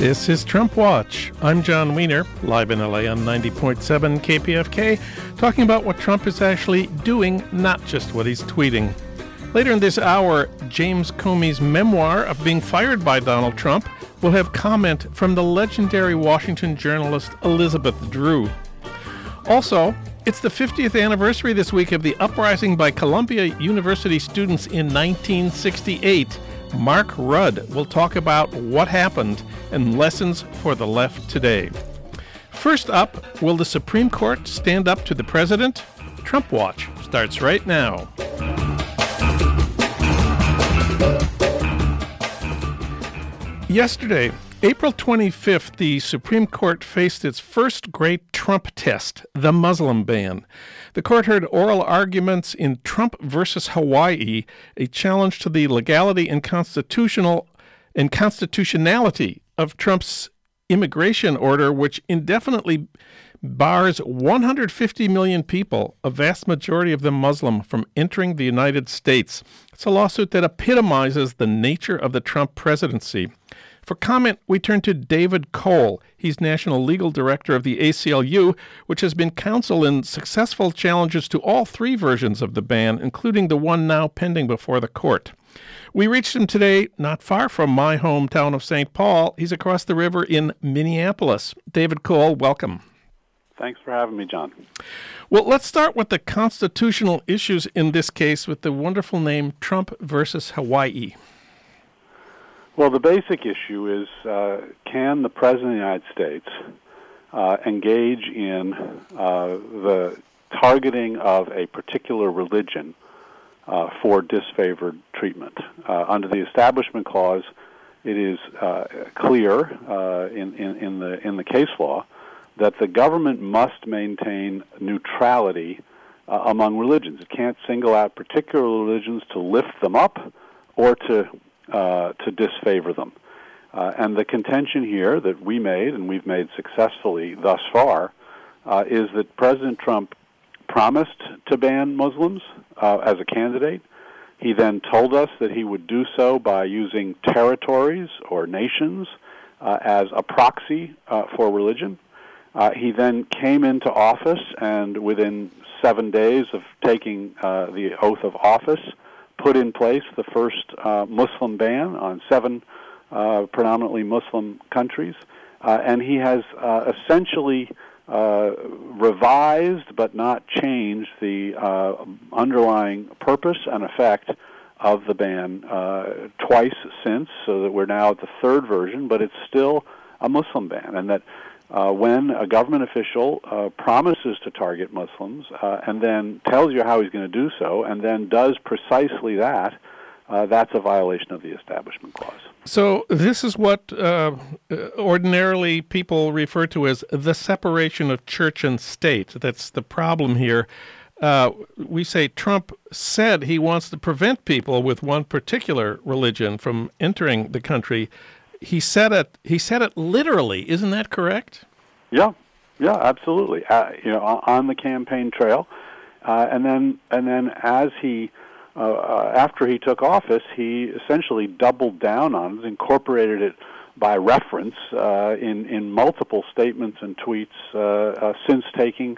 This is Trump Watch. I'm Jon Wiener, live in LA on 90.7 KPFK, talking about what Trump is actually doing, not just what he's tweeting. Later in this hour, James Comey's memoir of being fired by Donald Trump will have comment from the legendary Washington journalist Elizabeth Drew. Also, it's the 50th anniversary this week of the uprising by Columbia University students in 1968. Mark Rudd will talk about what happened and lessons for the left today. First up, will the Supreme Court stand up to the president? Trump Watch starts right now. Yesterday, April 25th, the Supreme Court faced its first great Trump test, the Muslim ban. The court heard oral arguments in Trump versus Hawaii, a challenge to the legality and constitutional and constitutionality of Trump's immigration order, which indefinitely bars 150 million people, a vast majority of them Muslim, from entering the United States. It's a lawsuit that epitomizes the nature of the Trump presidency. For comment, we turn to David Cole. He's National Legal Director of the ACLU, which has been counsel in successful challenges to all three versions of the ban, including the one now pending before the court. We reached him today, not far from my hometown of St. Paul. He's across the river in Minneapolis. David Cole, welcome. Thanks for having me, John. Well, let's start with the constitutional issues in this case with the wonderful name Trump versus Hawaii. Well, the basic issue is uh, can the President of the United States uh, engage in uh, the targeting of a particular religion uh, for disfavored treatment. Uh, under the Establishment Clause, it is uh, clear in, in, in, the, in the case law that the government must maintain neutrality among religions. It can't single out particular religions to lift them up or to, uh, to disfavor them. and the contention here that we made, and we've made successfully thus far, is that President Trump promised to ban Muslims uh, as a candidate. He then told us that he would do so by using territories or nations uh, as a proxy uh, for religion. Uh, he then came into office and within seven days of taking uh, the oath of office, put in place the first uh, Muslim ban on seven predominantly Muslim countries. and he has essentially uh, revised but not changed the uh, underlying purpose and effect of the ban uh, twice since, so that we're now at the third version, but it's still a Muslim ban, and that uh, when a government official uh, promises to target Muslims uh, and then tells you how he's going to do so, and then does precisely that, uh, that's a violation of the Establishment Clause. So, this is what uh, ordinarily people refer to as the separation of church and state. That's the problem here. Uh, we say Trump said he wants to prevent people with one particular religion from entering the country. He said it. He said it literally. Isn't that correct? Yeah, yeah, absolutely. Uh, you know, on the campaign trail, uh, and then and then as he uh, uh, after he took office, he essentially doubled down on it, incorporated it by reference uh, in in multiple statements and tweets uh, since taking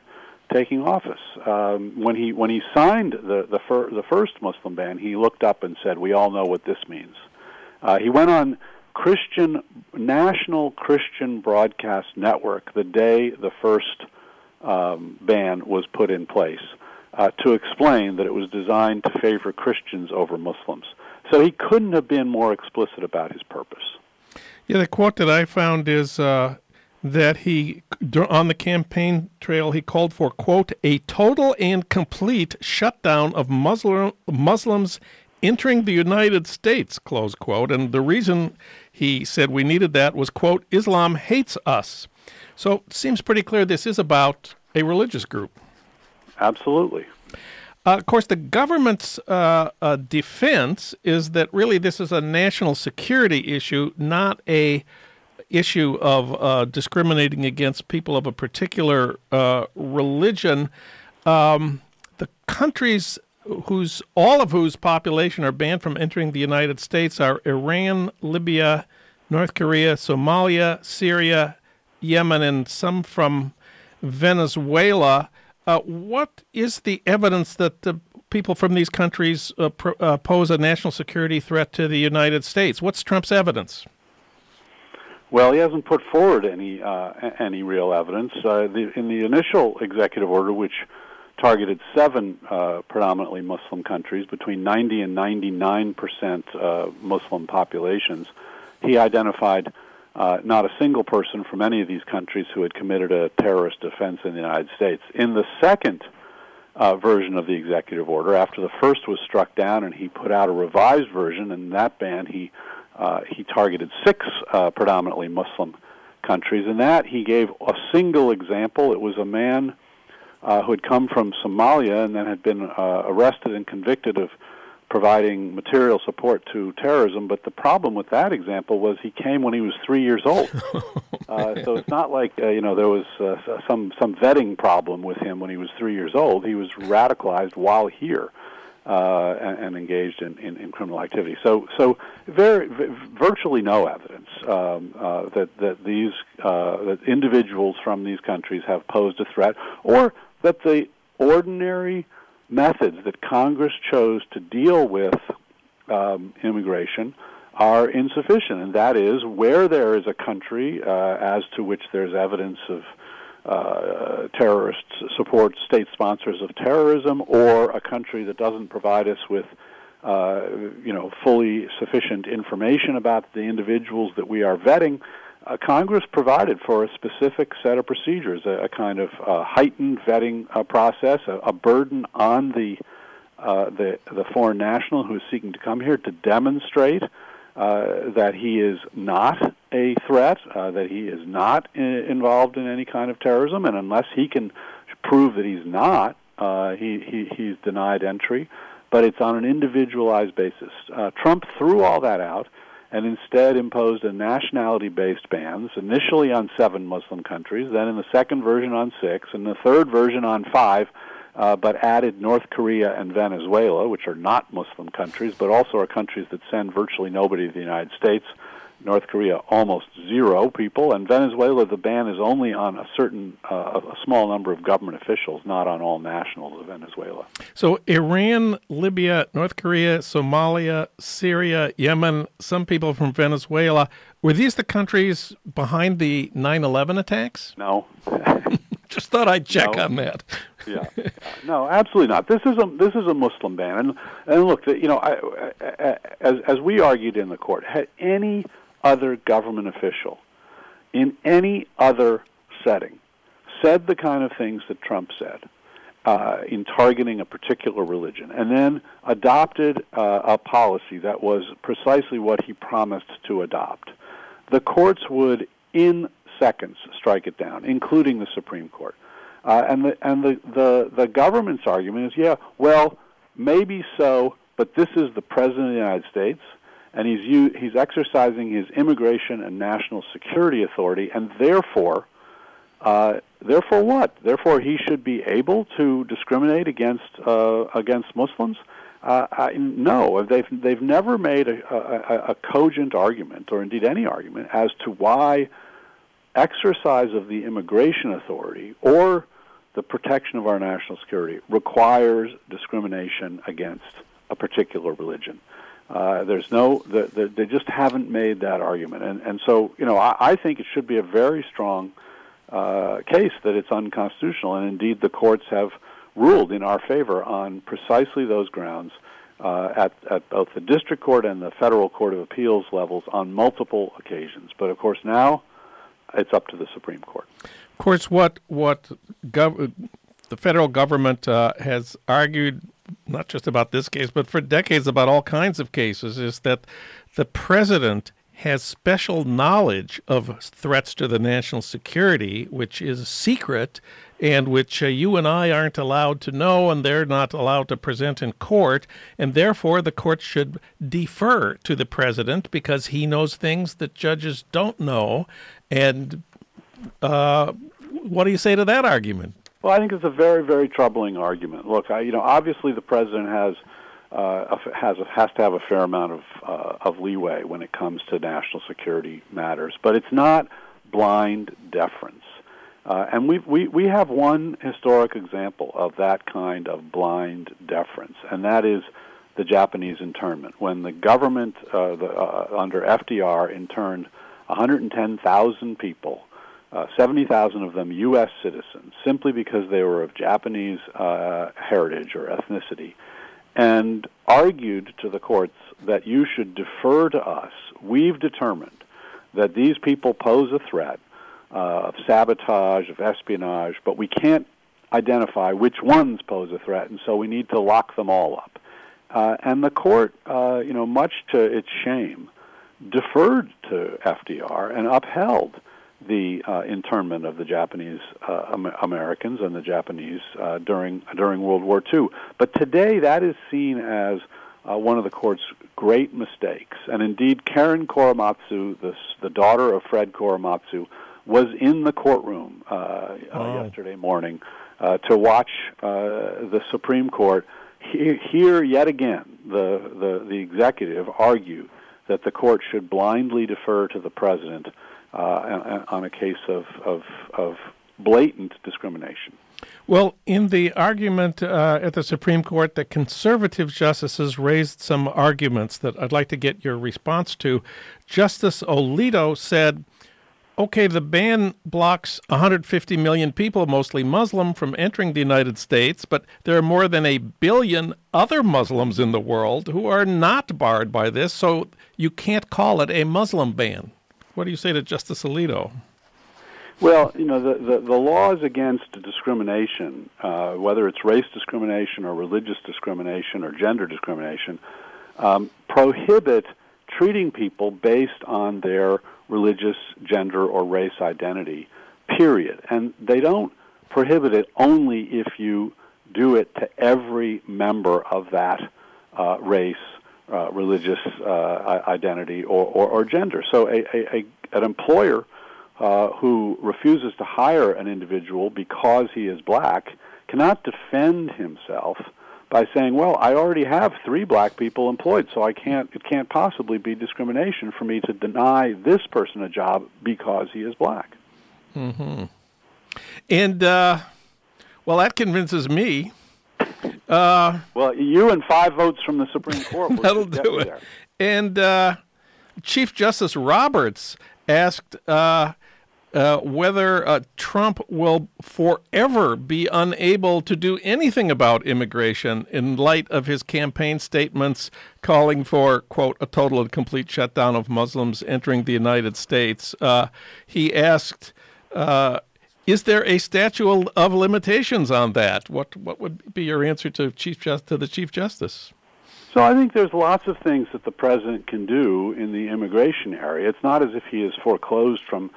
taking office. Um, when he when he signed the the, fir- the first Muslim ban, he looked up and said, "We all know what this means." He went on Christian National Christian Broadcast Network the day the first um, ban was put in place uh, to explain that it was designed to favor Christians over Muslims. So he couldn't have been more explicit about his purpose. Yeah, the quote that I found is uh, that he, on the campaign trail, he called for, quote, a total and complete shutdown of Muslim, Muslims entering the United States, close quote. And the reason he said we needed that was, quote, Islam hates us. So it seems pretty clear this is about a religious group. Absolutely. Uh, of course, the government's uh, uh, defense is that really this is a national security issue, not a issue of uh, discriminating against people of a particular uh, religion. Um, the countries whose all of whose population are banned from entering the United States are Iran, Libya, North Korea, Somalia, Syria, Yemen, and some from Venezuela. Uh, what is the evidence that the people from these countries uh, uh, pose a national security threat to the United States? What's Trump's evidence? Well, he hasn't put forward any uh, any real evidence. Uh, the, in the initial executive order, which targeted seven uh, predominantly Muslim countries, between 90 and 99 percent Muslim populations, he identified uh, not a single person from any of these countries who had committed a terrorist offense in the United States. In the second uh, version of the executive order, after the first was struck down, and he put out a revised version, in that ban he uh, he targeted six uh, predominantly Muslim countries. In that, he gave a single example. It was a man uh, who had come from Somalia and then had been uh, arrested and convicted of providing material support to terrorism. But the problem with that example was he came when he was three years old. uh, so it's not like uh, you know there was uh, some some vetting problem with him when he was three years old. He was radicalized while here. Uh, and, and engaged in, in, in criminal activity. So, so very, virtually no evidence um, uh, that that these uh, that individuals from these countries have posed a threat, or that the ordinary methods that Congress chose to deal with um, immigration are insufficient, and that is where there is a country uh, as to which there's evidence of uh, terrorist support, state sponsors of terrorism, or a country that doesn't provide us with, uh, you know, fully sufficient information about the individuals that we are vetting uh, Congress provided for a specific set of procedures, a, a kind of uh, heightened vetting uh, process, a, a, burden on the, uh, the the foreign national who is seeking to come here to demonstrate uh, that he is not a threat, uh, that he is not I- involved in any kind of terrorism, and unless he can prove that he's not, he, he he's denied entry. But it's on an individualized basis. Trump threw all that out and instead imposed a nationality based bans, initially on seven Muslim countries, then in the second version on six, and the third version on five, uh, but added North Korea and Venezuela, which are not Muslim countries, but also are countries that send virtually nobody to the United States. North Korea almost zero people, and Venezuela the ban is only on a certain uh, a small number of government officials, not on all nationals of Venezuela. So Iran, Libya, North Korea, Somalia, Syria, Yemen, some people from Venezuela were these the countries behind the 9/11 attacks? No. Just thought I'd check no. on that. yeah. no, absolutely not. This is a this is a Muslim ban, and and look, you know, I, I, as as we argued in the court, had any other government official in any other setting said the kind of things that Trump said uh, in targeting a particular religion, and then adopted uh, a policy that was precisely what he promised to adopt, the courts would, in seconds, strike it down, including the Supreme Court. Uh, and the and the, the the government's argument is, yeah, well, maybe so, but this is the president of the United States and he's u- he's exercising his immigration and national security authority, and therefore, uh, therefore what? Therefore, he should be able to discriminate against uh, against Muslims. Uh, I, no, they've they've never made a, a, a cogent argument, or indeed any argument, as to why exercise of the immigration authority or the protection of our national security requires discrimination against a particular religion. Uh, there's no, the, the, they just haven't made that argument, and and so you know I, I think it should be a very strong uh, case that it's unconstitutional, and indeed the courts have ruled in our favor on precisely those grounds uh, at at both the district court and the federal court of appeals levels on multiple occasions. But of course now it's up to the Supreme Court. Of course, what what gov- the federal government uh, has argued not just about this case, but for decades about all kinds of cases, is that the president has special knowledge of threats to the national security, which is secret and which uh, you and I aren't allowed to know and they're not allowed to present in court. And therefore, the court should defer to the president because he knows things that judges don't know. And uh, what do you say to that argument? Well, I think it's a very, very troubling argument. Look, I, you know, obviously the president has uh, has has to have a fair amount of uh, of leeway when it comes to national security matters, but it's not blind deference. Uh, and we we we have one historic example of that kind of blind deference, and that is the Japanese internment. When the government uh, the, uh, under FDR interned 110,000 people, uh, 70,000 of them U.S. citizens, simply because they were of Japanese uh, heritage or ethnicity, and argued to the courts that you should defer to us. We've determined that these people pose a threat uh, of sabotage, of espionage, but we can't identify which ones pose a threat, and so we need to lock them all up. Uh, and the court, uh, you know, much to its shame, deferred to FDR and upheld the uh, internment of the Japanese uh, Americans and the Japanese uh, during during World War II. But today, that is seen as uh, one of the court's great mistakes. And indeed, Karen Korematsu, the the daughter of Fred Korematsu, was in the courtroom oh. yesterday morning to watch the Supreme Court hear yet again the, the, the executive argue that the court should blindly defer to the president uh, on a case of, of, of blatant discrimination. Well, in the argument uh, at the Supreme Court, the conservative justices raised some arguments that I'd like to get your response to. Justice Alito said okay, the ban blocks 150 million people, mostly Muslim, from entering the United States, but there are more than a billion other Muslims in the world who are not barred by this, so you can't call it a Muslim ban. What do you say to Justice Alito? Well, you know, the, the, the laws against discrimination, uh, whether it's race discrimination or religious discrimination or gender discrimination, um, prohibit treating people based on their religious, gender, or race identity, period. And they don't prohibit it only if you do it to every member of that uh, race, uh, religious uh, identity, or, or, or, gender. So a, a, a an employer uh, who refuses to hire an individual because he is black cannot defend himself by saying, "Well, I already have three black people employed, so I can't. It can't possibly be discrimination for me to deny this person a job because he is black." Hmm. And uh, well, that convinces me. Uh, well, you and five votes from the Supreme Court. that'll do it. There. And uh, Chief Justice Roberts asked uh, uh, whether uh, Trump will forever be unable to do anything about immigration in light of his campaign statements calling for, quote, a total and complete shutdown of Muslims entering the United States. Uh, he asked, uh, is there a statute of limitations on that? What what would be your answer to Chief Just, to the Chief Justice? So I think there's lots of things that the president can do in the immigration area. It's not as if he is foreclosed from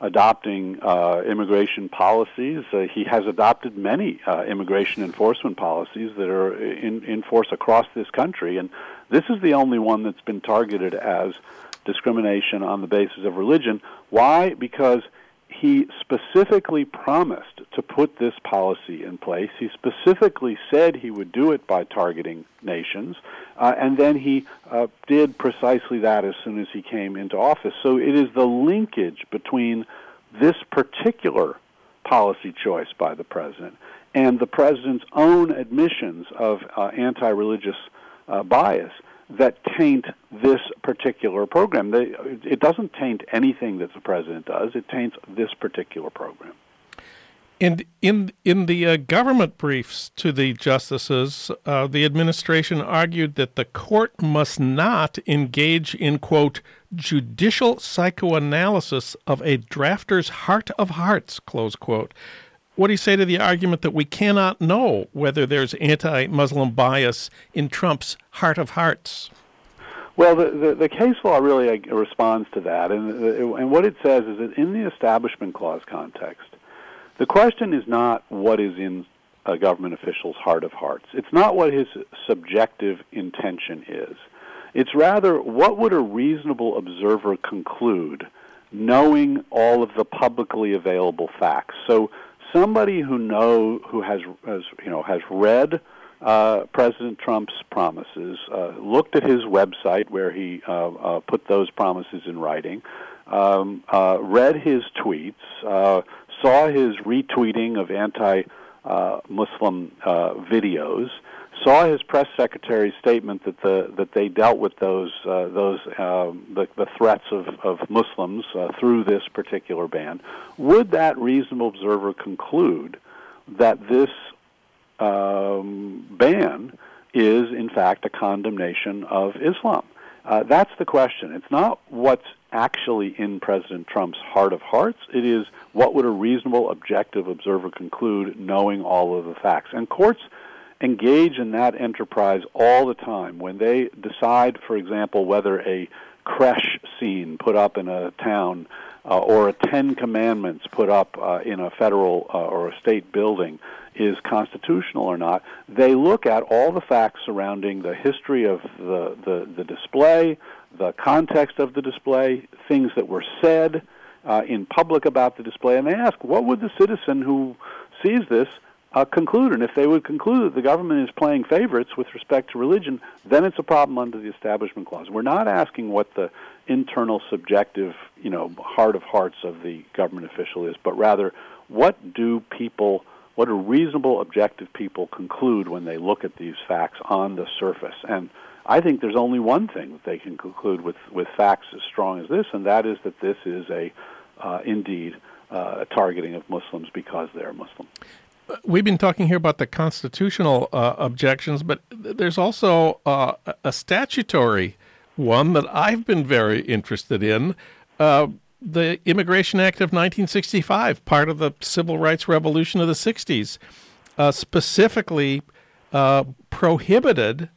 adopting uh, immigration policies. Uh, he has adopted many uh, immigration enforcement policies that are in, in force across this country, and this is the only one that's been targeted as discrimination on the basis of religion. Why? Because he specifically promised to put this policy in place. He specifically said he would do it by targeting nations, uh, and then he uh, did precisely that as soon as he came into office. So it is the linkage between this particular policy choice by the president and the president's own admissions of uh, anti religious uh, bias that taint this particular program. They, it doesn't taint anything that the president does. It taints this particular program. And in in the uh, government briefs to the justices, uh, the administration argued that the court must not engage in quote judicial psychoanalysis of a drafter's heart of hearts close quote what do you say to the argument that we cannot know whether there's anti Muslim bias in Trump's heart of hearts? Well, the, the, the case law really uh, responds to that. And, uh, and what it says is that in the Establishment Clause context, the question is not what is in a government official's heart of hearts. It's not what his subjective intention is. It's rather what would a reasonable observer conclude knowing all of the publicly available facts. So somebody who know who has, has you know has read uh, President Trump's promises, uh, looked at his website where he uh, uh put those promises in writing, um, uh, read his tweets, uh, saw his retweeting of anti Muslim videos, saw his press secretary's statement that the that they dealt with those those um, the, the threats of, of Muslims through this particular ban, would that reasonable observer conclude that this um, ban is, in fact, a condemnation of Islam. Uh, that's the question. It's not what's actually in President Trump's heart of hearts. It is what would a reasonable, objective observer conclude knowing all of the facts. And courts engage in that enterprise all the time when they decide, for example, whether a creche scene put up in a town uh, or a Ten Commandments put up uh, in a federal uh, or a state building is constitutional or not. They look at all the facts surrounding the history of the, the, the display, the context of the display, things that were said uh, in public about the display, and they ask, what would the citizen who sees this uh, conclude? And if they would conclude that the government is playing favorites with respect to religion, then it's a problem under the Establishment Clause. We're not asking what the internal, subjective, you know, heart of hearts of the government official is, but rather what do people what do reasonable, objective people conclude when they look at these facts on the surface? And I think there's only one thing that they can conclude with, with facts as strong as this, and that is that this is a, uh, indeed, uh, a targeting of Muslims because they're Muslim. We've been talking here about the constitutional uh, objections, but there's also uh, a statutory one that I've been very interested in. Uh, the Immigration Act of 1965, part of the civil rights revolution of the 60s, uh, specifically uh, prohibited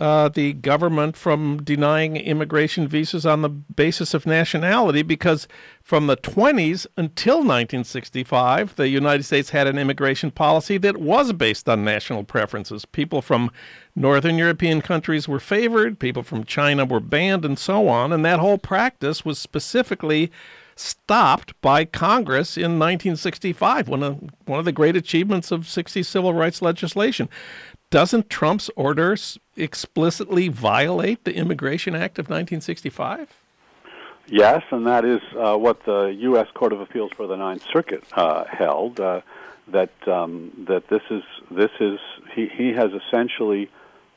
uh, the government from denying immigration visas on the basis of nationality because from the 20s until 1965, the United States had an immigration policy that was based on national preferences. People from Northern European countries were favored, people from China were banned, and so on. And that whole practice was specifically stopped by Congress in 1965, one of, one of the great achievements of 60 civil rights legislation doesn't Trump's orders explicitly violate the Immigration Act of 1965? Yes, and that is uh, what the U.S. Court of Appeals for the Ninth Circuit uh, held. Uh, that um, that this is this is he, he has essentially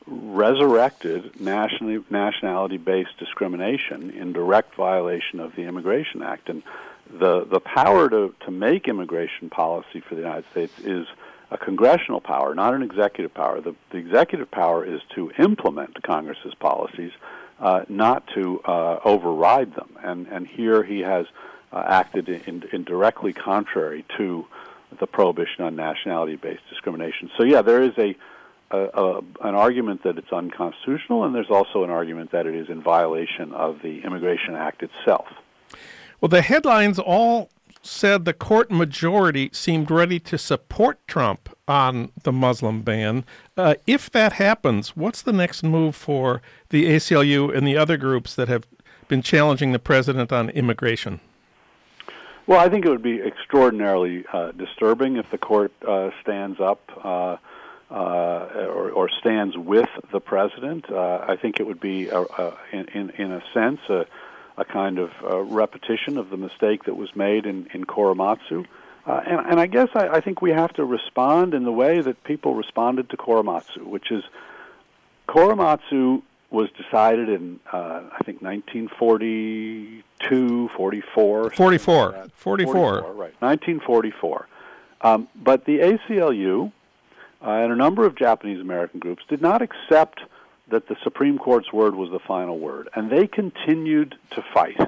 resurrected nationally nationality based discrimination in direct violation of the Immigration Act, and the the power to to make immigration policy for the United States is a congressional power, not an executive power. The, the executive power is to implement Congress's policies, uh, not to uh, override them. And, and here he has uh, acted in, in directly contrary to the prohibition on nationality-based discrimination. So yeah, there is a, a, a, an argument that it's unconstitutional, and there's also an argument that it is in violation of the Immigration Act itself. Well, the headlines all said the court majority seemed ready to support Trump on the Muslim ban. Uh, if that happens, what's the next move for the ACLU and the other groups that have been challenging the president on immigration? Well, I think it would be extraordinarily uh, disturbing if the court uh, stands up uh, uh or, or, stands with the president. Uh, I think it would be, in, in, in, a sense, a a kind of uh, repetition of the mistake that was made in, in Korematsu. Uh, and, and I guess I, I think we have to respond in the way that people responded to Korematsu, which is Korematsu was decided in, uh, I think, 1942, 44. 44. Like 44. 44. Right, 1944. Um, but the ACLU uh, and a number of Japanese American groups did not accept that the Supreme Court's word was the final word. And they continued to fight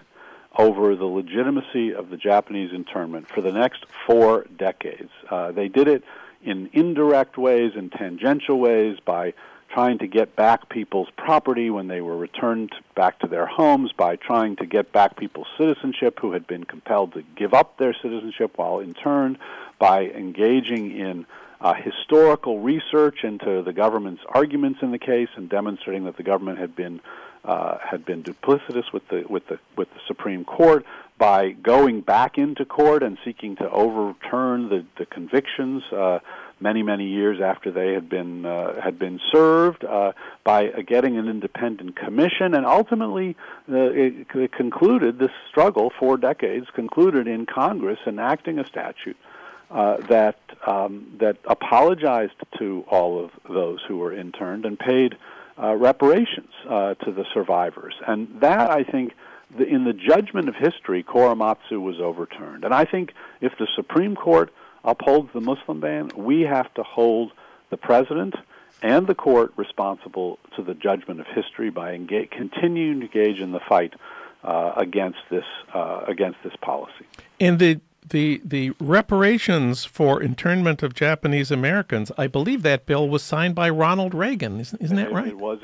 over the legitimacy of the Japanese internment for the next four decades. Uh, they did it in indirect ways, in tangential ways, by trying to get back people's property when they were returned back to their homes, by trying to get back people's citizenship who had been compelled to give up their citizenship while interned, by engaging in uh, historical research into the government's arguments in the case and demonstrating that the government had been uh, had been duplicitous with the with the with the Supreme Court by going back into court and seeking to overturn the the convictions uh, many many years after they had been uh, had been served uh, by uh, getting an independent commission, and ultimately uh, it, it concluded this struggle for decades concluded in Congress enacting a statute uh, that um, that apologized to all of those who were interned and paid uh, reparations uh, to the survivors, and that I think. The, in the judgment of history, Korematsu was overturned. And I think if the Supreme Court upholds the Muslim ban, we have to hold the president and the court responsible to the judgment of history by continuing to engage in the fight uh, against this uh, against this policy. And the the the reparations for internment of Japanese Americans, I believe that bill was signed by Ronald Reagan. Isn't, isn't that right? It was.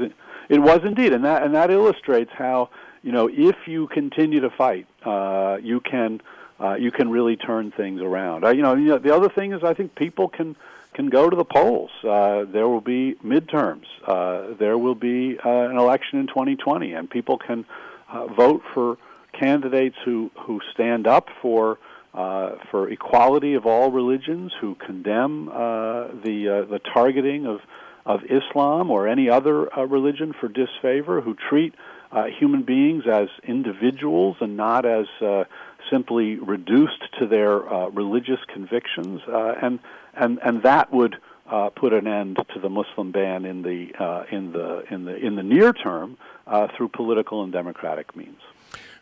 It was indeed, and that and that illustrates how you know if you continue to fight, uh, you can uh, you can really turn things around. Uh, you, know, you know, the other thing is I think people can can go to the polls. Uh, there will be midterms. Uh, there will be uh, an election in 2020, and people can uh, vote for candidates who who stand up for. Uh, for equality of all religions, who condemn uh, the uh, the targeting of of Islam or any other uh, religion for disfavor, who treat uh, human beings as individuals and not as simply reduced to their religious convictions, and and and that would put an end to the Muslim ban in the in the in the in the near term through political and democratic means.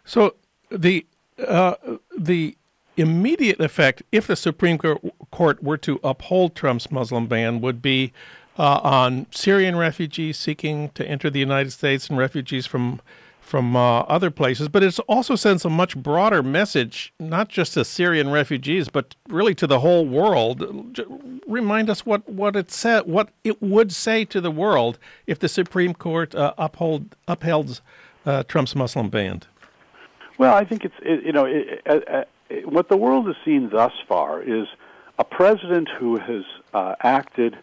So the the immediate effect, if the Supreme Court were to uphold Trump's Muslim ban, would be uh, on Syrian refugees seeking to enter the United States and refugees from from uh, other places, but it also sends a much broader message, not just to Syrian refugees, but really to the whole world. Remind us what, what it said, what it would say to the world if the Supreme Court uh, uphold upheld uh, Trump's Muslim ban. Well, I think it's it, you know it, it, what the world has seen thus far is a president who has uh, acted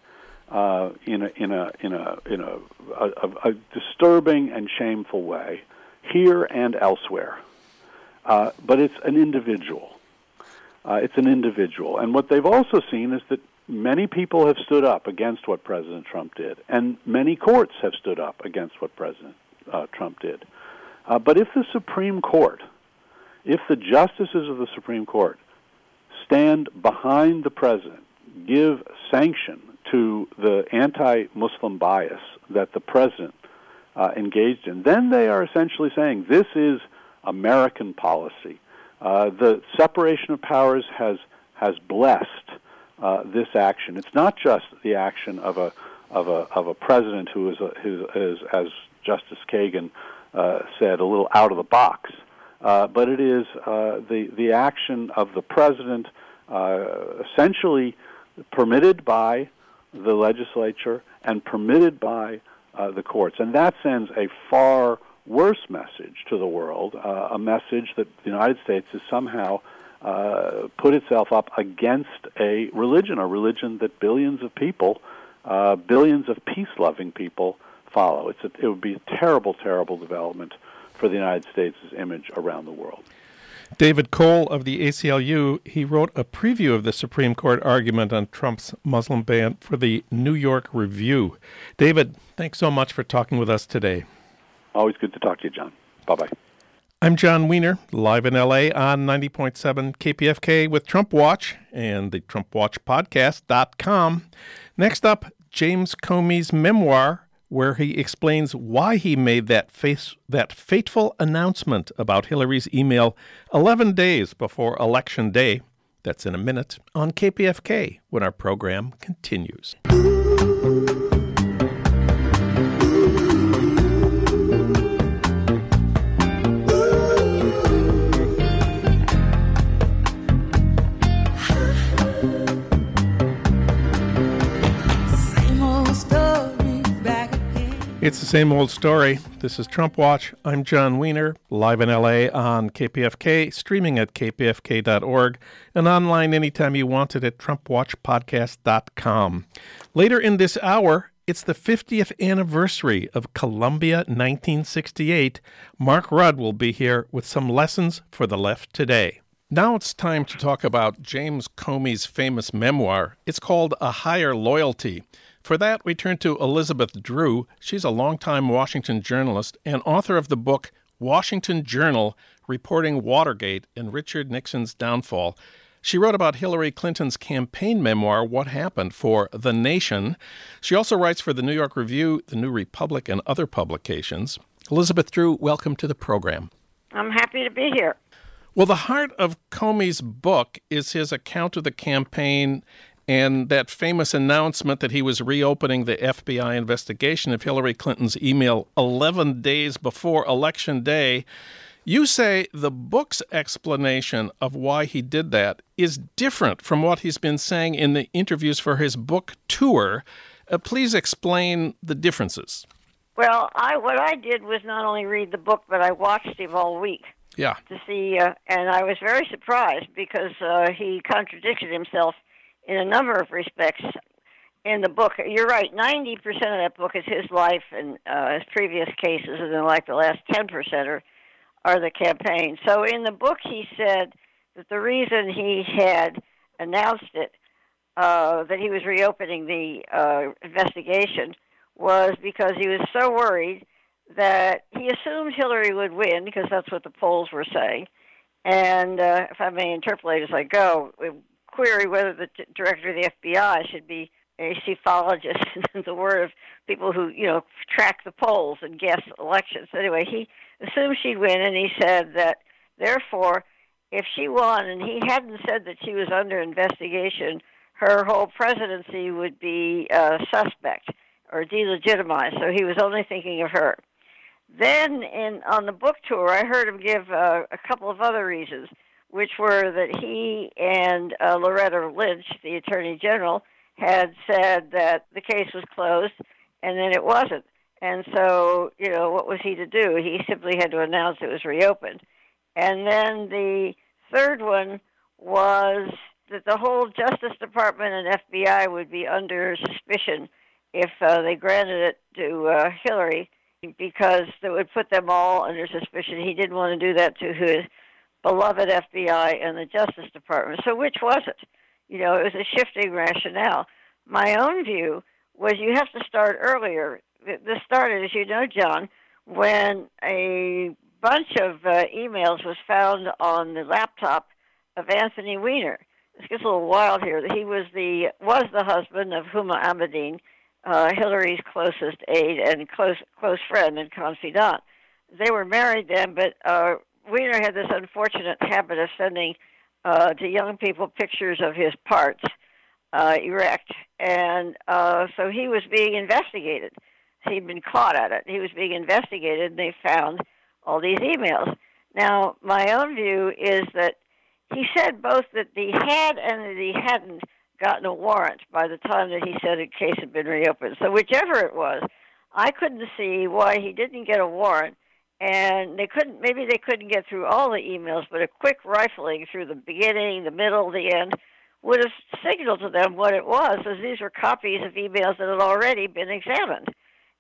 uh, in a in a in a in a, a, a, disturbing and shameful way, here and elsewhere. Uh, but it's an individual. Uh, it's an individual. And what they've also seen is that many people have stood up against what President Trump did, and many courts have stood up against what President uh, Trump did. Uh, but if the Supreme Court, if the justices of the Supreme Court stand behind the president, give sanction to the anti Muslim bias that the president uh, engaged in, then they are essentially saying this is American policy. Uh, the separation of powers has has blessed uh, this action. It's not just the action of a of a of a president who is a, who is as Justice Kagan uh, said a little out of the box, uh, but it is uh, the the action of the president essentially permitted by the legislature and permitted by uh, the courts. And that sends a far worse message to the world, uh, a message that the United States has somehow uh, put itself up against a religion, a religion that billions of people, uh, billions of peace-loving people follow. It's a, it would be a terrible, terrible development for the United States' image around the world. David Cole of the ACLU, he wrote a preview of the Supreme Court argument on Trump's Muslim ban for the New York Review. David, thanks so much for talking with us today. Always good to talk to you, John. Bye bye. I'm Jon Wiener, live in LA on 90.7 KPFK with Trump Watch and the Trump Watch Podcast.com. Next up, James Comey's memoir, where he explains why he made that face, that fateful announcement about Hillary's email 11 days before election day. That's in a minute on KPFK when our program continues. It's the same old story. This is Trump Watch. I'm Jon Wiener, live in LA on KPFK, streaming at kpfk.org, and online anytime you want it at TrumpWatchPodcast.com. Later in this hour, it's the 50th anniversary of Columbia 1968. Mark Rudd will be here with some lessons for the left today. Now it's time to talk about James Comey's famous memoir. It's called A Higher Loyalty. For that, we turn to Elizabeth Drew. She's a longtime Washington journalist and author of the book Washington Journal Reporting Watergate and Richard Nixon's Downfall. She wrote about Hillary Clinton's campaign memoir, What Happened, for The Nation. She also writes for the New York Review, The New Republic, and other publications. Elizabeth Drew, welcome to the program. I'm happy to be here. Well, the heart of Comey's book is his account of the campaign and that famous announcement that he was reopening the FBI investigation of Hillary Clinton's email 11 days before Election Day. You say the book's explanation of why he did that is different from what he's been saying in the interviews for his book tour. Uh, please explain the differences. Well, I what I did was not only read the book, but I watched him all week. Yeah. To see, uh, and I was very surprised because uh, he contradicted himself in a number of respects in the book. You're right. Ninety percent of that book is his life and uh, his previous cases, and then like the last ten percent are are the campaign. So in the book, he said that the reason he had announced it uh, that he was reopening the uh, investigation was because he was so worried that he assumed Hillary would win because that's what the polls were saying. And uh, if I may interpolate as I go, query whether the t- director of the FBI should be a psephologist, in the word of people who you know track the polls and guess elections. Anyway, he assumed she'd win, and he said that therefore, if she won, and he hadn't said that she was under investigation, her whole presidency would be uh, suspect or delegitimized. So he was only thinking of her. Then, in on the book tour, I heard him give uh, a couple of other reasons, which were that he and uh, Loretta Lynch, the Attorney General, had said that the case was closed, and then it wasn't. And so, you know, what was he to do? He simply had to announce it was reopened. And then the third one was that the whole Justice Department and FBI would be under suspicion if uh, they granted it to uh, Hillary because that would put them all under suspicion. He didn't want to do that to his beloved FBI and the Justice Department. So which was it? You know, it was a shifting rationale. My own view was you have to start earlier. This started, as you know, John, when a bunch of uh, emails was found on the laptop of Anthony Weiner. This gets a little wild here. He was the was the husband of Huma Abedin, uh, Hillary's closest aide and close close friend and confidant. They were married then, but uh, Weiner had this unfortunate habit of sending uh, to young people pictures of his parts uh, erect, and uh, so he was being investigated. He'd been caught at it. He was being investigated, and they found all these emails. Now, my own view is that he said both that he had and that he hadn't gotten a warrant by the time that he said a case had been reopened. So whichever it was, I couldn't see why he didn't get a warrant. And they couldn't. Maybe they couldn't get through all the emails, but a quick rifling through the beginning, the middle, the end would have signaled to them what it was, as these were copies of emails that had already been examined,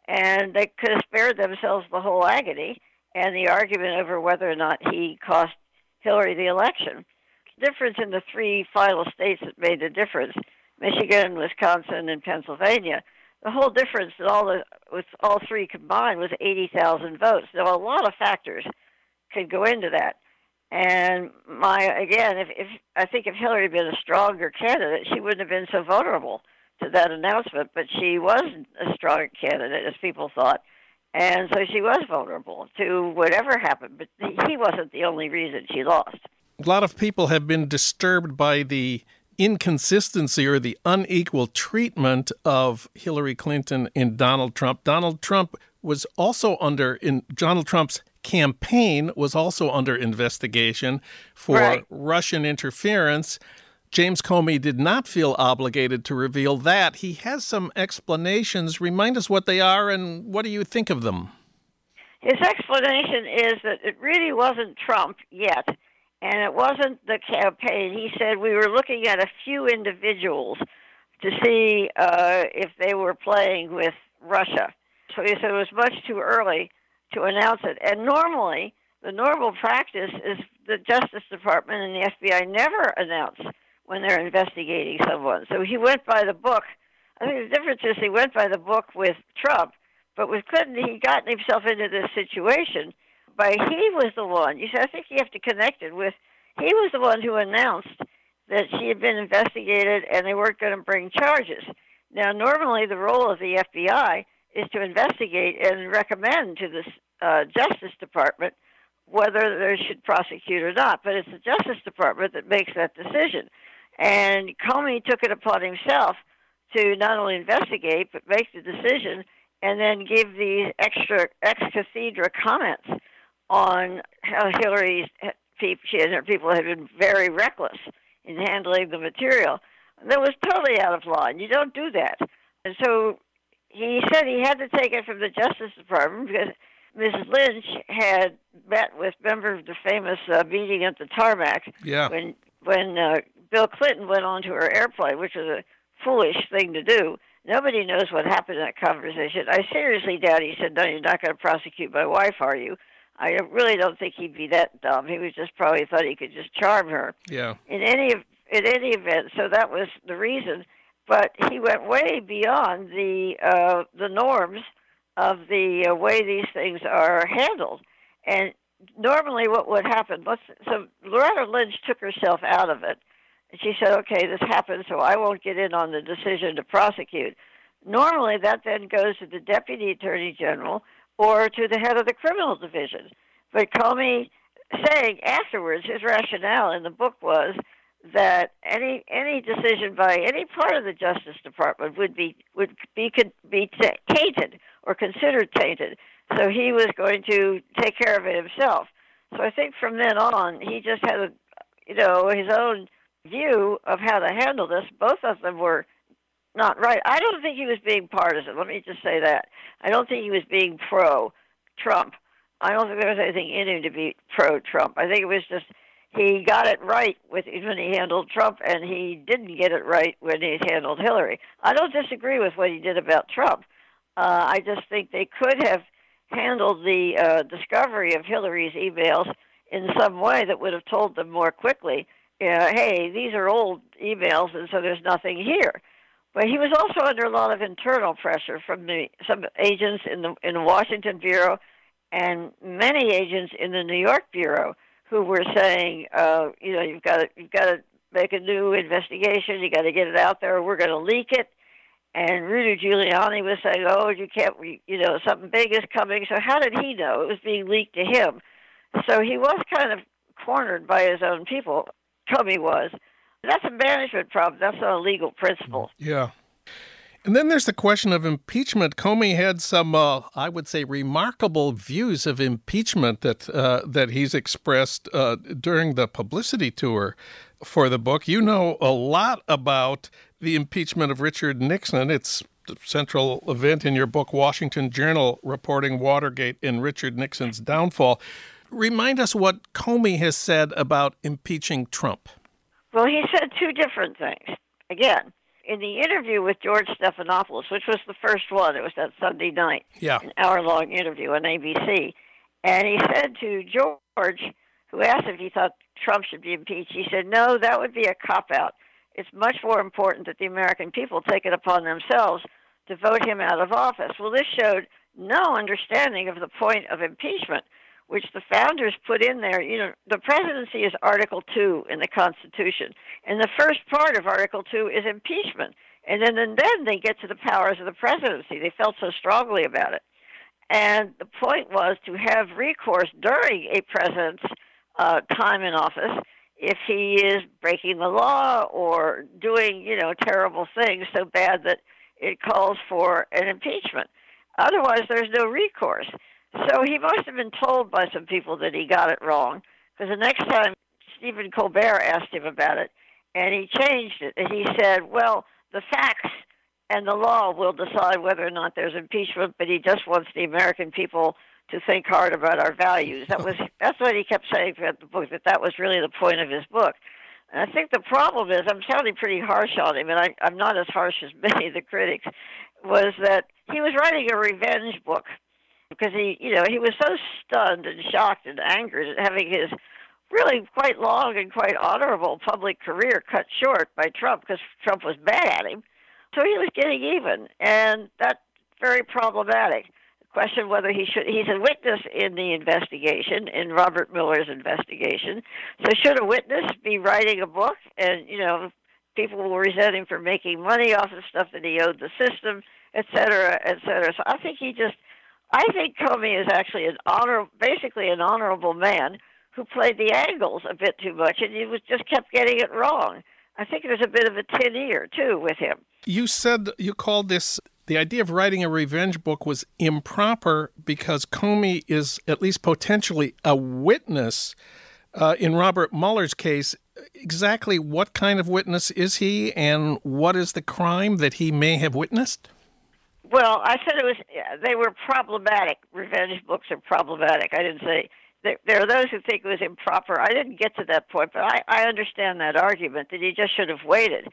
and they could have spared themselves the whole agony and the argument over whether or not he cost Hillary the election The difference in the three final states that made the difference Michigan, Wisconsin, and Pennsylvania. The whole difference in all the, with all three combined was 80,000 votes. Now, a lot of factors could go into that. And my again, if, if I think if Hillary had been a stronger candidate, she wouldn't have been so vulnerable to that announcement. But she was a strong candidate, as people thought, and so she was vulnerable to whatever happened. But he wasn't the only reason she lost a lot of people have been disturbed by the inconsistency or the unequal treatment of Hillary Clinton and Donald Trump. Donald Trump was also under in Donald Trump's campaign was also under investigation for right. Russian interference. James Comey did not feel obligated to reveal that. He has some explanations. Remind us what they are and what do you think of them? His explanation is that it really wasn't Trump yet and it wasn't the campaign. He said we were looking at a few individuals to see uh, if they were playing with Russia. So he said it was much too early to announce it. And normally, the normal practice is the Justice Department and the FBI never announce when they're investigating someone. So he went by the book. I think the difference is he went by the book with Trump, but with Clinton, he got himself into this situation by he was the one. You said I think you have to connect it with he was the one who announced that she had been investigated and they weren't going to bring charges. Now, normally the role of the FBI is to investigate and recommend to the uh, Justice Department whether they should prosecute or not, but it's the Justice Department that makes that decision. And Comey took it upon himself to not only investigate but make the decision and then give these extra ex cathedra comments on how Hillary's she and her people had been very reckless in handling the material. That was totally out of line. You don't do that. And so he said he had to take it from the Justice Department because Mrs. Lynch had met with members of the famous uh, meeting at the tarmac yeah. when when uh, Bill Clinton went onto her airplane, which was a foolish thing to do. Nobody knows what happened in that conversation. I seriously doubt he said, "No, you're not going to prosecute my wife, are you?" I really don't think he'd be that dumb. He was just probably thought he could just charm her. Yeah. In any in any event, so that was the reason. But he went way beyond the uh, the norms of the uh, way these things are handled. And normally, what would happen? Let's, so Loretta Lynch took herself out of it, and she said, "Okay, this happened, so I won't get in on the decision to prosecute." Normally, that then goes to the deputy attorney general or to the head of the criminal division. But Comey saying afterwards, his rationale in the book was that any any decision by any part of the Justice Department would be would be could be tainted or considered tainted. So he was going to take care of it himself. So I think from then on, he just had a, you know his own view of how to handle this. Both of them were not right. I don't think he was being partisan. Let me just say that. I don't think he was being pro Trump. I don't think there was anything in him to be pro Trump. I think it was just he got it right with when he handled Trump, and he didn't get it right when he handled Hillary. I don't disagree with what he did about Trump. Uh, I just think they could have handled the uh, discovery of Hillary's emails in some way that would have told them more quickly, uh, hey, these are old emails, and so there's nothing here. But he was also under a lot of internal pressure from the some agents in the in the Washington bureau, and many agents in the New York bureau who were saying, uh, you know, you've got to you've got to make a new investigation. You got to get it out there. We're going to leak it. And Rudy Giuliani was saying, "Oh, you can't, you know, something big is coming." So how did he know it was being leaked to him? So he was kind of cornered by his own people. Comey was. That's a management problem. That's not a legal principle. Yeah. And then there's the question of impeachment. Comey had some, uh, I would say, remarkable views of impeachment that uh, that he's expressed uh, during the publicity tour for the book. You know a lot about the impeachment of Richard Nixon. It's the central event in your book, Washington Journal, reporting Watergate and Richard Nixon's downfall. Remind us what Comey has said about impeaching Trump. Well, he said two different things. Again, in the interview with George Stephanopoulos, which was the first one, it was that Sunday night, yeah. an hour long interview on ABC. And he said to George, who asked if he thought Trump should be impeached, he said, No, that would be a cop out. It's much more important that the American people take it upon themselves to vote him out of office. Well, this showed no understanding of the point of impeachment which the founders put in there. You know, the presidency is Article 2 in the Constitution. And the first part of Article 2 is impeachment. And then, and then they get to the powers of the presidency. They felt so strongly about it. And the point was to have recourse during a president's uh, time in office if he is breaking the law or doing, you know, terrible things so bad that it calls for an impeachment. Otherwise, there's no recourse. So he must have been told by some people that he got it wrong, because the next time Stephen Colbert asked him about it, and he changed it, and he said, "Well, the facts and the law will decide whether or not there's impeachment, but he just wants the American people to think hard about our values." That was that's what he kept saying throughout the book. That that was really the point of his book. And I think the problem is, I'm sounding pretty harsh on him, and I, I'm not as harsh as many of the critics, was that he was writing a revenge book because he, you know, he was so stunned and shocked and angered at having his really quite long and quite honorable public career cut short by Trump because Trump was mad at him. So he was getting even, and that's very problematic. The question whether he should, he's a witness in the investigation, in Robert Mueller's investigation. So should a witness be writing a book and, you know, people will resent him for making money off of stuff that he owed the system, et cetera, et cetera. So I think he just, I think Comey is actually an honor, basically an honorable man who played the angles a bit too much, and he was just kept getting it wrong. I think there's a bit of a tin ear too with him. You said you called this the idea of writing a revenge book was improper because Comey is at least potentially a witness. Uh, in Robert Mueller's case, exactly what kind of witness is he, and what is the crime that he may have witnessed? Well, I said it was they were problematic. Revenge books are problematic. I didn't say there, are those who think it was improper. I didn't get to that point, but I, I understand that argument that he just should have waited.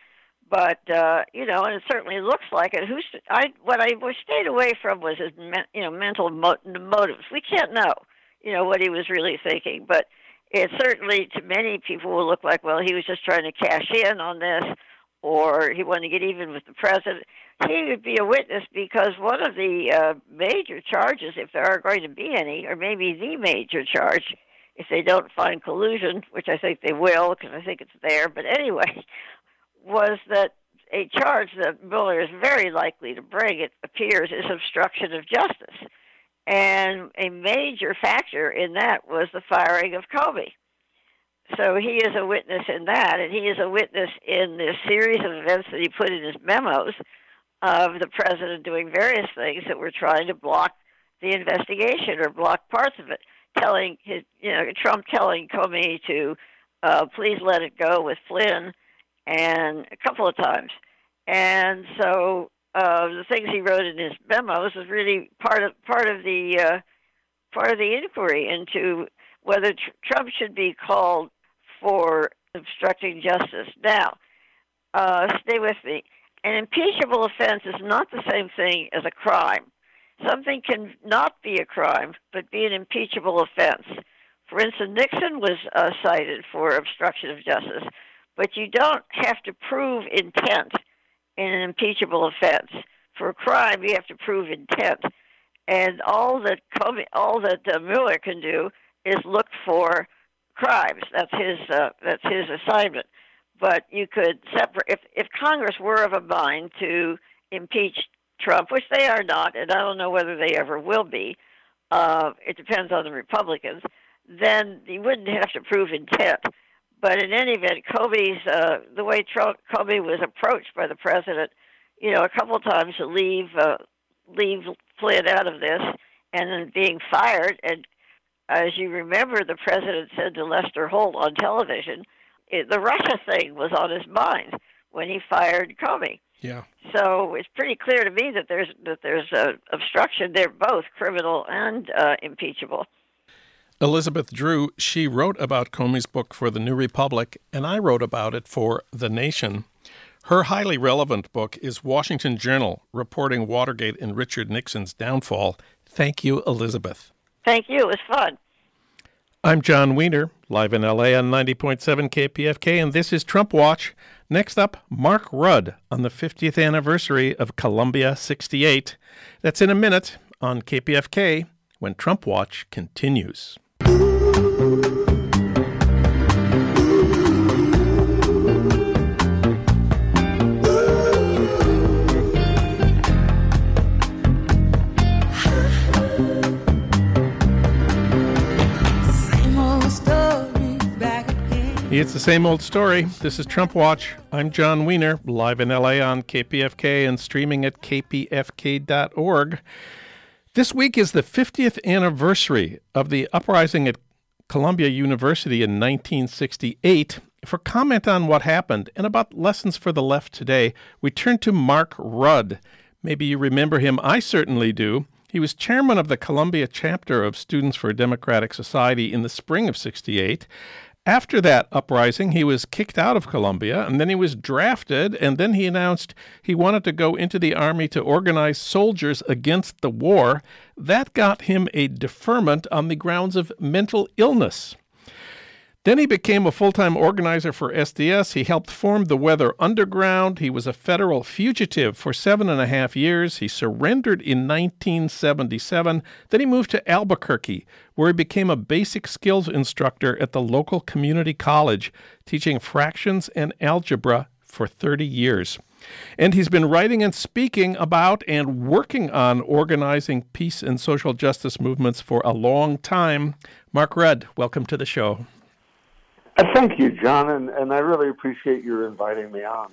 But uh, you know, and it certainly looks like it. Who's I? What I stayed away from was his me, you know mental mo- motives. We can't know you know what he was really thinking, but it certainly to many people will look like well he was just trying to cash in on this, or he wanted to get even with the president he would be a witness because one of the uh, major charges, if there are going to be any, or maybe the major charge, if they don't find collusion, which I think they will because I think it's there, but anyway, was that a charge that Mueller is very likely to bring, it appears, is obstruction of justice. And a major factor in that was the firing of Comey. So he is a witness in that, and he is a witness in the series of events that he put in his memos of the president doing various things that were trying to block the investigation or block parts of it. Telling his, you know, Trump telling Comey to uh, please let it go with Flynn, and a couple of times. And so uh, the things he wrote in his memos was really part of part of the uh, part of the inquiry into whether tr- Trump should be called for obstructing justice. Now, uh, stay with me an impeachable offense is not the same thing as a crime. Something can not be a crime, but be an impeachable offense. For instance, Nixon was uh, cited for obstruction of justice, but you don't have to prove intent in an impeachable offense. For a crime, you have to prove intent, and all that all that uh, Mueller can do is look for crimes. That's his uh, that's his assignment but you could separate if if Congress were of a mind to impeach Trump, which they are not, and I don't know whether they ever will be. Uh, it depends on the Republicans. Then you wouldn't have to prove intent. But in any event, Comey's uh, the way Trump, Comey was approached by the president, you know, a couple times to leave uh, leave Flynn out of this, and then being fired. And as you remember, the president said to Lester Holt on television it, the Russia thing was on his mind when he fired Comey. Yeah. So it's pretty clear to me that there's that there's a obstruction. They're both criminal and uh, impeachable. Elizabeth Drew, she wrote about Comey's book for the New Republic, and I wrote about it for The Nation. Her highly relevant book is Washington Journal, reporting Watergate and Richard Nixon's downfall. Thank you, Elizabeth. Thank you. It was fun. I'm Jon Wiener, live in LA on 90.7 KPFK, and this is Trump Watch. Next up, Mark Rudd on the 50th anniversary of Columbia 68. That's in a minute on KPFK when Trump Watch continues. It's the same old story. This is Trump Watch. I'm Jon Wiener, live in LA on KPFK and streaming at kpfk.org. This week is the 50th anniversary of the uprising at Columbia University in 1968. For comment on what happened and about lessons for the left today, we turn to Mark Rudd. Maybe you remember him. I certainly do. He was chairman of the Columbia chapter of Students for a Democratic Society in the spring of 68. After that uprising, he was kicked out of Columbia, and then he was drafted, and then he announced he wanted to go into the Army to organize soldiers against the war. That got him a deferment on the grounds of mental illness. Then he became a full time organizer for SDS. He helped form the Weather Underground. He was a federal fugitive for seven and a half years. He surrendered in 1977. Then he moved to Albuquerque, where he became a basic skills instructor at the local community college, teaching fractions and algebra for 30 years. And he's been writing and speaking about and working on organizing peace and social justice movements for a long time. Mark Rudd, welcome to the show. Uh, thank you, John, and, and I really appreciate your inviting me on.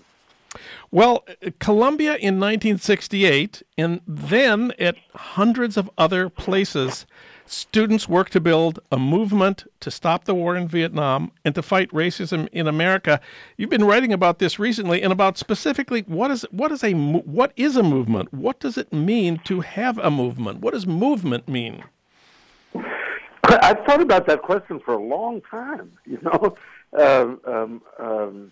Well, Columbia in 1968, and then at hundreds of other places, students worked to build a movement to stop the war in Vietnam and to fight racism in America. You've been writing about this recently, and about specifically what is what is a what is a movement? What does it mean to have a movement? What does movement mean? I've thought about that question for a long time. You know, um, um, um,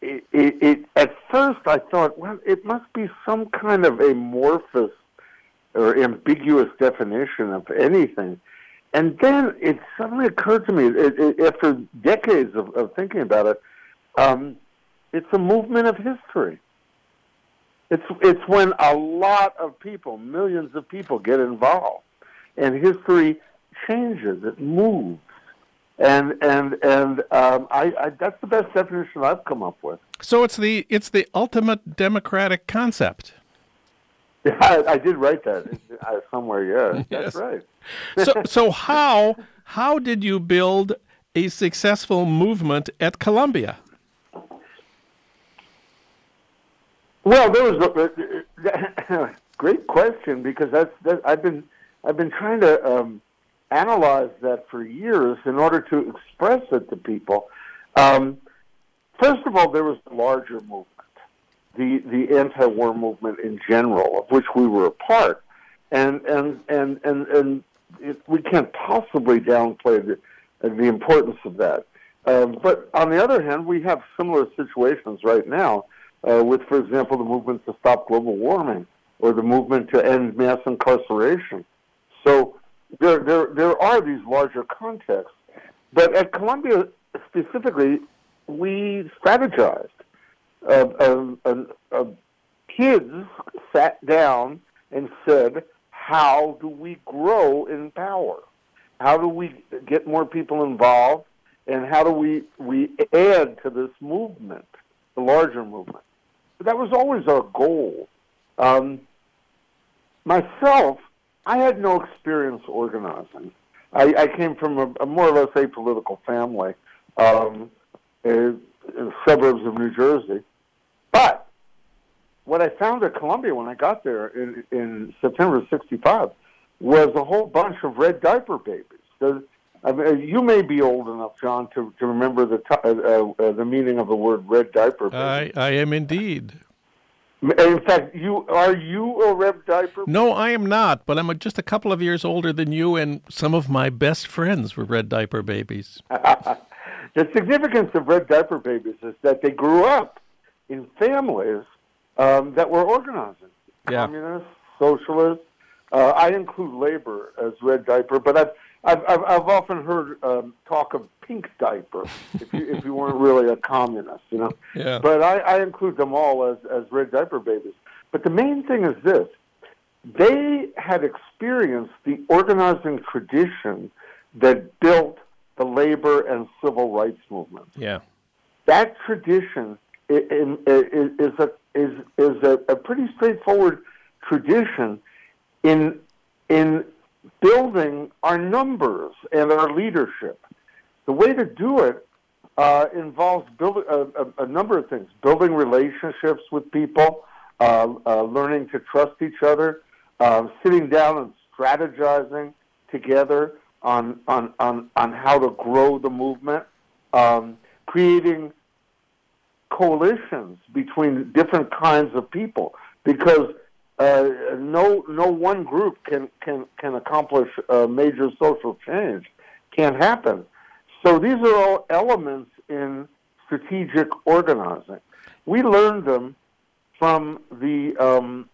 it, it, it, at first I thought, well, it must be some kind of amorphous or ambiguous definition of anything. And then it suddenly occurred to me, it, after decades of, of, thinking about it, um, it's a movement of history. It's it's when a lot of people, millions of people, get involved and history changes, it moves. And and and um, I, I, that's the best definition I've come up with. So it's the it's the ultimate democratic concept. Yeah, I, I did write that uh, somewhere. Yeah, that's right. so so how how did you build a successful movement at Columbia? Well, there was a, uh, uh, great question because that's that, I've been I've been trying to um, analyze that for years in order to express it to people. Um, first of all, there was the larger movement, the the anti-war movement in general, of which we were a part, and and and and and it, we can't possibly downplay the the importance of that. Um, but on the other hand, we have similar situations right now uh, with, for example, the movement to stop global warming or the movement to end mass incarceration. So there, there, there are these larger contexts. But at Columbia specifically, we strategized. Uh, uh, uh, kids sat down and said, how do we grow in power? How do we get more people involved? And how do we, we add to this movement, the larger movement? That was always our goal. Um, myself, I had no experience organizing. I, I came from a, a more or less apolitical family um, in, in suburbs of New Jersey. But what I found at Columbia when I got there in, in September of '65 was a whole bunch of red diaper babies. The, I mean, you may be old enough, John, to, to remember the t- uh, uh, the meaning of the word red diaper. Baby. I, I am indeed. In fact, you are you a red diaper? No, I am not. But I'm just a couple of years older than you, and some of my best friends were red diaper babies. the significance of red diaper babies is that they grew up in families um, that were organizing. Yeah. Communists, socialists. Uh, I include labor as red diaper, but I've I've, I've, I've often heard um, talk of pink diaper if you if you weren't really a communist, you know. Yeah. But I, I include them all as as red diaper babies. But the main thing is this: they had experienced the organizing tradition that built the labor and civil rights movement. Yeah. That tradition is, is a is is a, a pretty straightforward tradition in in building our numbers and our leadership. The way to do it uh, involves building a, a, a, number of things: building relationships with people, uh, uh, learning to trust each other, uh, sitting down and strategizing together on on on, on how to grow the movement, um, creating coalitions between different kinds of people because uh, no no one group can can can accomplish a major social change. Can't happen. So these are all elements in strategic organizing. We learned them from the um,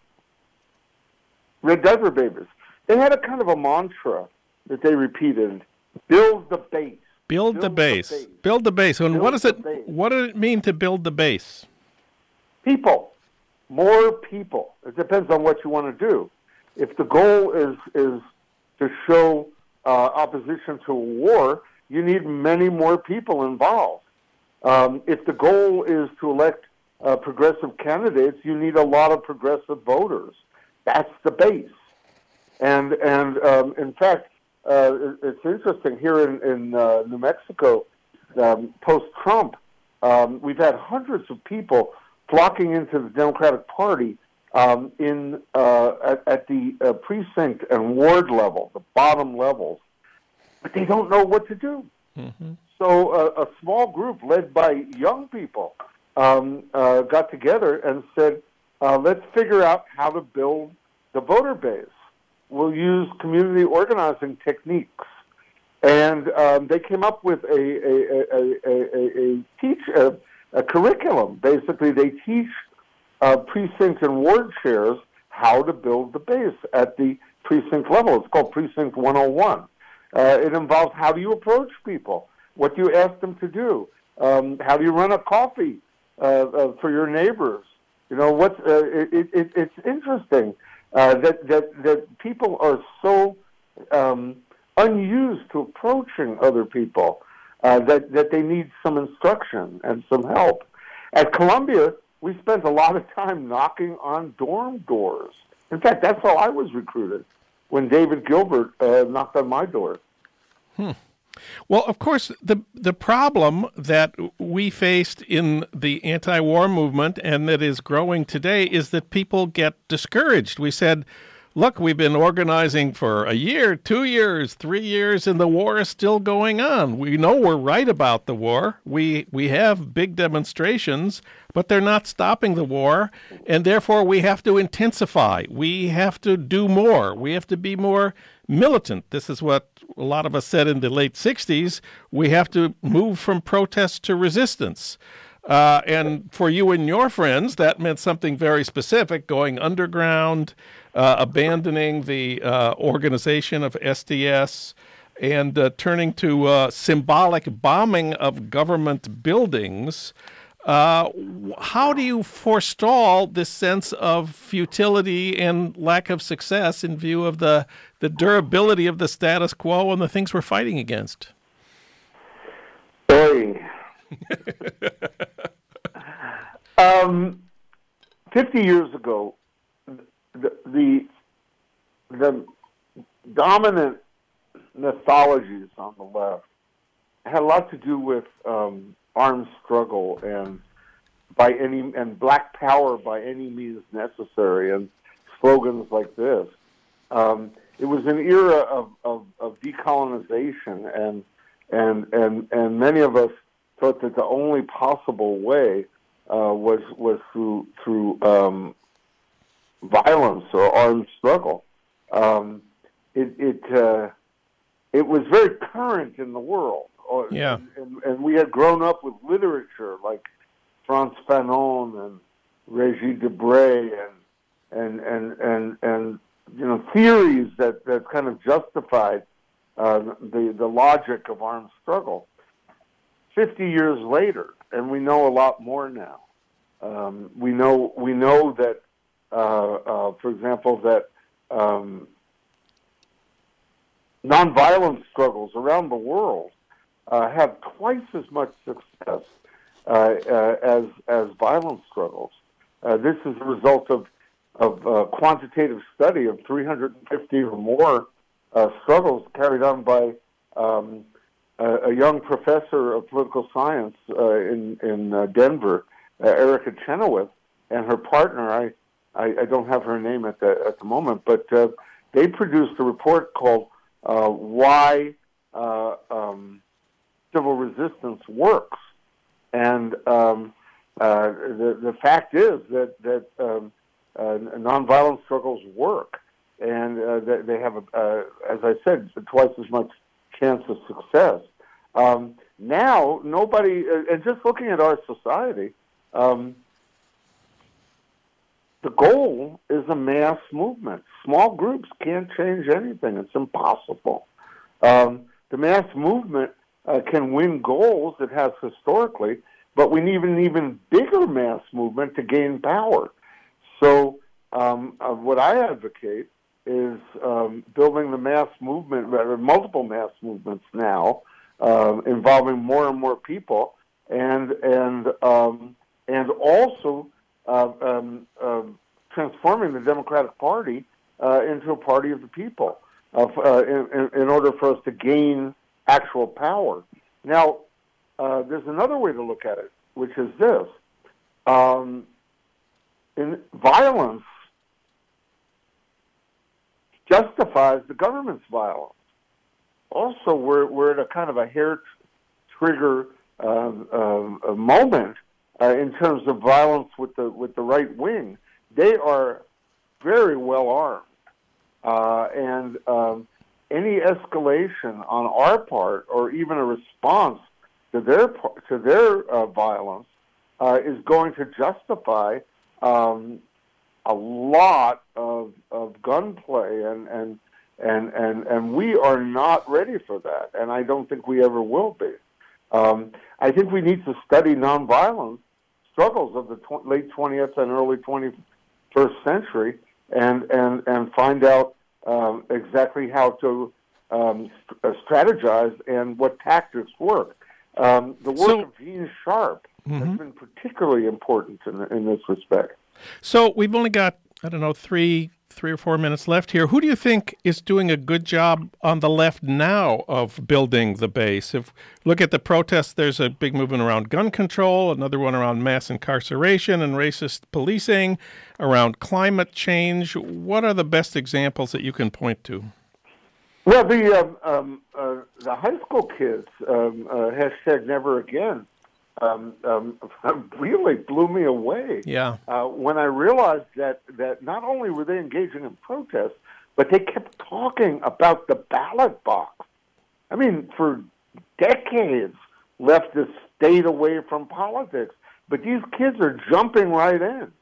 Red Diaper Babies. They had a kind of a mantra that they repeated: build the base. Build, the, base. base. Build the base. And Build what does it what does it mean to build the base? People, more people. It depends on what you want to do. If the goal is is to show uh, opposition to war, you need many more people involved. Um, if the goal is to elect uh, progressive candidates, you need a lot of progressive voters. That's the base. And and um, in fact, uh, it's interesting here in in uh, New Mexico, um, post Trump, um, we've had hundreds of people flocking into the Democratic Party um, in uh, at, at the uh, precinct and ward level, the bottom levels, but they don't know what to do. So uh, a small group led by young people um, uh, got together and said, uh, "Let's figure out how to build the voter base. We'll use community organizing techniques." And um, they came up with a a, a, a, a, a teach a, a curriculum. Basically, they teach uh, precinct and ward chairs how to build the base at the precinct level. It's called Precinct 101. Uh, it involves how do you approach people, what do you ask them to do, um, how do you run a coffee uh, uh, for your neighbors. You know what's uh, it, it, it, it's interesting uh, that that that people are so um, unused to approaching other people uh, that that they need some instruction and some help. At Columbia, we spent a lot of time knocking on dorm doors. In fact, that's how I was recruited when David Gilbert uh, knocked on my door. Well, of course, the the problem that we faced in the anti-war movement and that is growing today is that people get discouraged. We said, "Look, we've been organizing for a year, 2 years, 3 years and the war is still going on. We know we're right about the war. We we have big demonstrations, but they're not stopping the war, and therefore we have to intensify. We have to do more. We have to be more militant. This is what a lot of us said in the late 60s. We have to move from protest to resistance. Uh, and for you and your friends, that meant something very specific going underground, uh, abandoning the uh, organization of SDS, and uh, turning to uh, symbolic bombing of government buildings. Uh, how do you forestall this sense of futility and lack of success in view of the, the durability of the status quo and the things we're fighting against? Um, 50 years ago, the, the, the dominant mythologies on the left had a lot to do with um, armed struggle and by any and black power by any means necessary and slogans like this. Um, it was an era of, of, of decolonization and and and and many of us thought that the only possible way uh, was was through through um, violence or armed struggle. Um, it it uh, it was very current in the world. Or- Yeah. and, and we had grown up with literature like Frantz Fanon and Regis Debray and and and and and you know theories that that kind of justified uh, the the logic of armed struggle. Fifty years later, and we know a lot more now. Um, we know we know that, uh, uh, for example, that um, nonviolent struggles around the world uh, have twice as much success uh, uh, as as violent struggles. Uh, this is a result of of quantitative study of 350 or more struggles carried on by um, a, young professor of political science uh, in in uh, Denver, uh, Erica Chenoweth, and her partner. I, I I don't have her name at the at the moment, but uh, they produced a report called uh, "Why uh, um, Civil Resistance Works," and um, uh, the the fact is that that um, uh, nonviolent struggles work, and uh, they, have, uh, as I said, twice as much chance of success. Um, now, nobody, uh, and just looking at our society, um, the goal is a mass movement. Small groups can't change anything; it's impossible. Um, the mass movement uh, can win goals. It has historically, but we need an even bigger mass movement to gain power. So, um, uh, what I advocate is um, building the mass movement, rather multiple mass movements now, um, involving more and more people, and and um, and also uh, um, uh, transforming the Democratic Party uh, into a party of the people, uh, in, in, order for us to gain actual power. Now, uh, there's another way to look at it, which is this: in violence justifies the government's violence. Also, we're, we're at a kind of a hair trigger uh, uh, moment uh, in terms of violence with the with the right wing. They are very well armed, uh, and um, any escalation on our part, or even a response to their to their uh, violence, uh, is going to justify um, a lot of, of gunplay, and, and and and and we are not ready for that, and I don't think we ever will be. Um, I think we need to study nonviolence struggles of the tw- late 20th and early 21st century, and and and find out um, exactly how to um, st- uh, strategize and what tactics work. Um, the work so, of Gene Sharp mm-hmm. has been particularly important in, in this respect. So we've only got I don't know three three or four minutes left here. Who do you think is doing a good job on the left now of building the base? If look at the protests, there's a big movement around gun control, another one around mass incarceration and racist policing, around climate change. What are the best examples that you can point to? Well, the um, um, uh, the high school kids um, uh, hashtag Never Again um, um, really blew me away. Yeah. Uh, when I realized that that not only were they engaging in protests, but they kept talking about the ballot box. I mean, for decades, leftists stayed away from politics, but these kids are jumping right in,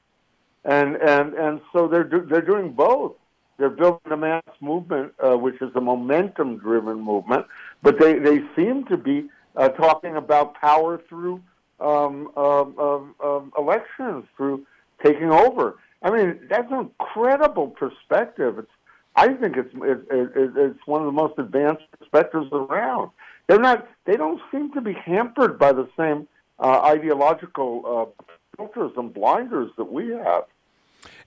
and and and so they're do, they're doing both. They're building a mass movement, uh, which is a momentum-driven movement, but they they seem to be uh, talking about power through um, um, elections, through taking over. I mean, that's an incredible perspective. It's, I think it's, it, it, it's one of the most advanced perspectives around. They're not. They don't seem to be hampered by the same uh, ideological uh, filters and blinders that we have.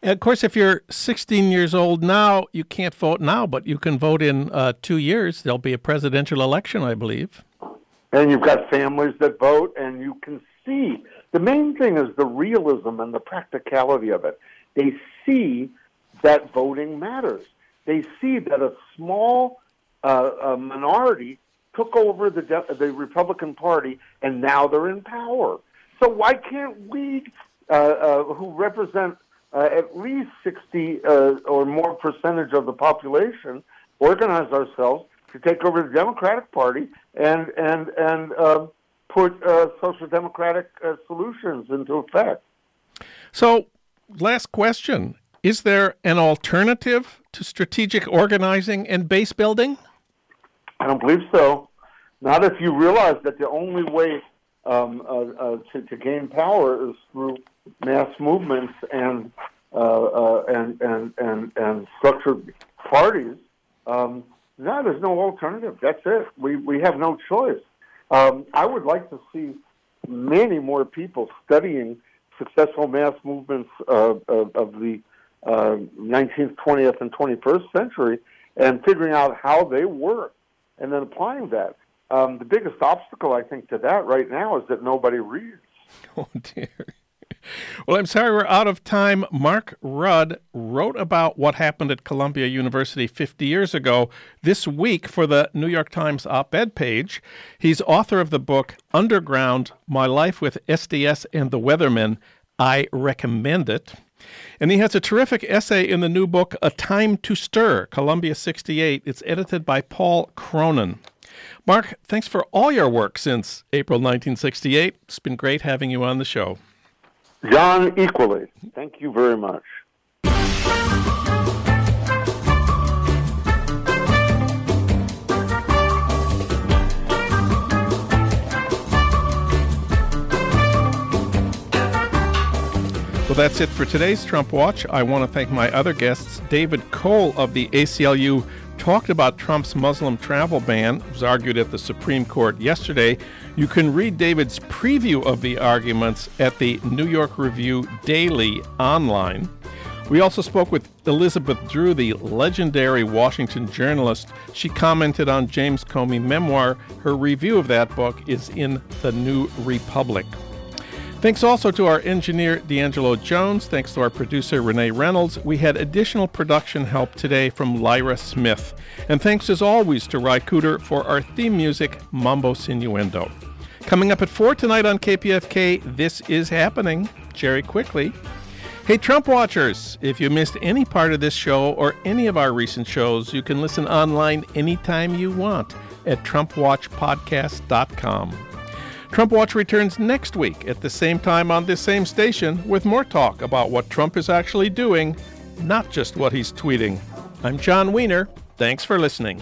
And of course, if you're 16 years old now, you can't vote now, but you can vote in uh, two years. There'll be a presidential election, I believe and you've got families that vote, and you can see the main thing is the realism and the practicality of it. They see that voting matters. They see that a small uh, a minority took over the de- the Republican Party, and now they're in power. So why can't we, uh, uh, who represent uh, at least sixty uh, or more percentage of the population, organize ourselves to take over the Democratic Party and and and uh, put uh, social democratic uh, solutions into effect. So, last question: Is there an alternative to strategic organizing and base building? I don't believe so. Not if you realize that the only way um, uh, uh, to, to, gain power is through mass movements and uh, and, and and and structured parties. Um, no, there's no alternative. That's it. We we have no choice. Um, I would like to see many more people studying successful mass movements of, of, the uh, 19th, 20th, and 21st century and figuring out how they work and then applying that. Um, the biggest obstacle, I think, to that right now is that nobody reads. Oh, dear. Well, I'm sorry we're out of time. Mark Rudd wrote about what happened at Columbia University 50 years ago this week for the New York Times op ed page. He's author of the book Underground My Life with SDS and the Weathermen. I recommend it. And he has a terrific essay in the new book, A Time to Stir, Columbia 68. It's edited by Paul Cronin. Mark, thanks for all your work since April 1968. It's been great having you on the show. John, equally. Thank you very much. Well, that's it for today's Trump Watch. I want to thank my other guests, David Cole of the ACLU talked about Trump's Muslim travel ban. It was argued at the Supreme Court yesterday. You can read David's preview of the arguments at the New York Review Daily online. We also spoke with Elizabeth Drew, the legendary Washington journalist. She commented on James Comey memoir. Her review of that book is in The New Republic. Thanks also to our engineer, D'Angelo Jones. Thanks to our producer, Renee Reynolds. We had additional production help today from Lyra Smith. And thanks as always to Ry Cooder for our theme music, Mambo Sinuendo. Coming up at 4 tonight on KPFK, This Is Happening. Jerry Quickley. Hey, Trump Watchers, if you missed any part of this show or any of our recent shows, you can listen online anytime you want at TrumpWatchPodcast.com. Trump Watch returns next week at the same time on this same station with more talk about what Trump is actually doing, not just what he's tweeting. I'm Jon Wiener. Thanks for listening.